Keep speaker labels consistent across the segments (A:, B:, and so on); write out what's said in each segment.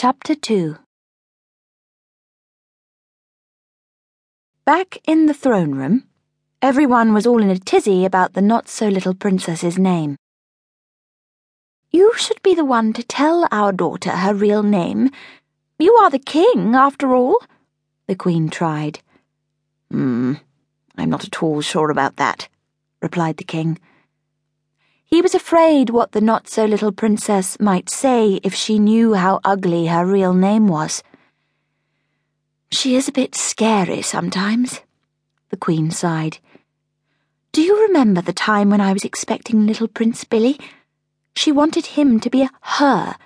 A: Chapter 2 Back in the throne room, everyone was all in a tizzy about the not so little princess's name. You should be the one to tell our daughter her real name. You are the king, after all, the queen tried.
B: Hmm, I'm not at all sure about that, replied the king.
A: He was afraid what the not so little princess might say if she knew how ugly her real name was.
B: She is a bit scary sometimes, the Queen sighed.
A: Do you remember the time when I was expecting little Prince Billy? She wanted him to be a her.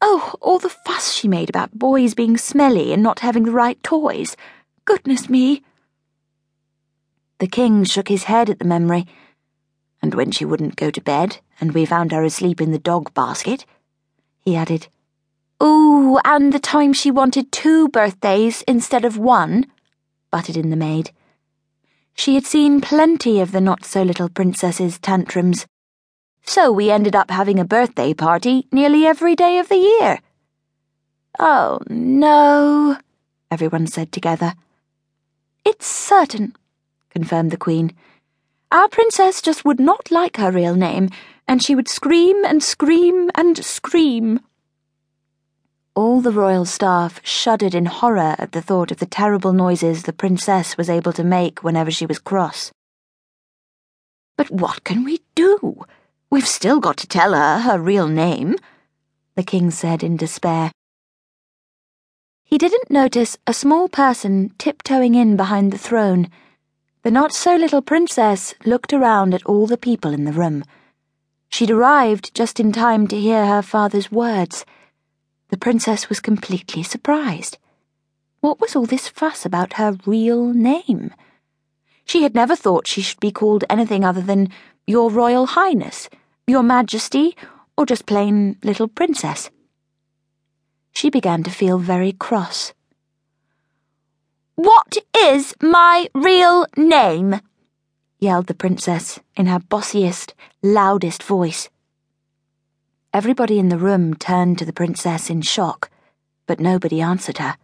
A: Oh, all the fuss she made about boys being smelly and not having the right toys. Goodness me.
B: The king shook his head at the memory. And when she wouldn't go to bed, and we found her asleep in the dog basket, he added,
A: Ooh, and the time she wanted two birthdays instead of one, butted in the maid. She had seen plenty of the not so little princess's tantrums. So we ended up having a birthday party nearly every day of the year.
B: Oh, no, everyone said together.
A: It's certain, confirmed the Queen. Our princess just would not like her real name, and she would scream and scream and scream. All the royal staff shuddered in horror at the thought of the terrible noises the princess was able to make whenever she was cross.
B: But what can we do? We've still got to tell her her real name, the king said in despair.
A: He didn't notice a small person tiptoeing in behind the throne. The not so little princess looked around at all the people in the room. She'd arrived just in time to hear her father's words. The princess was completely surprised. What was all this fuss about her real name? She had never thought she should be called anything other than Your Royal Highness, Your Majesty, or just plain Little Princess. She began to feel very cross.
C: Is my real name?
A: yelled the princess in her bossiest, loudest voice. Everybody in the room turned to the princess in shock, but nobody answered her.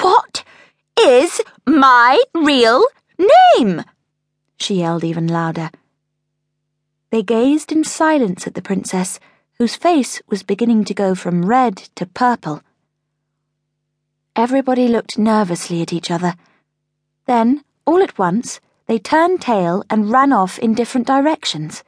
C: What is my real name?
A: she yelled even louder. They gazed in silence at the princess, whose face was beginning to go from red to purple. Everybody looked nervously at each other. Then, all at once, they turned tail and ran off in different directions.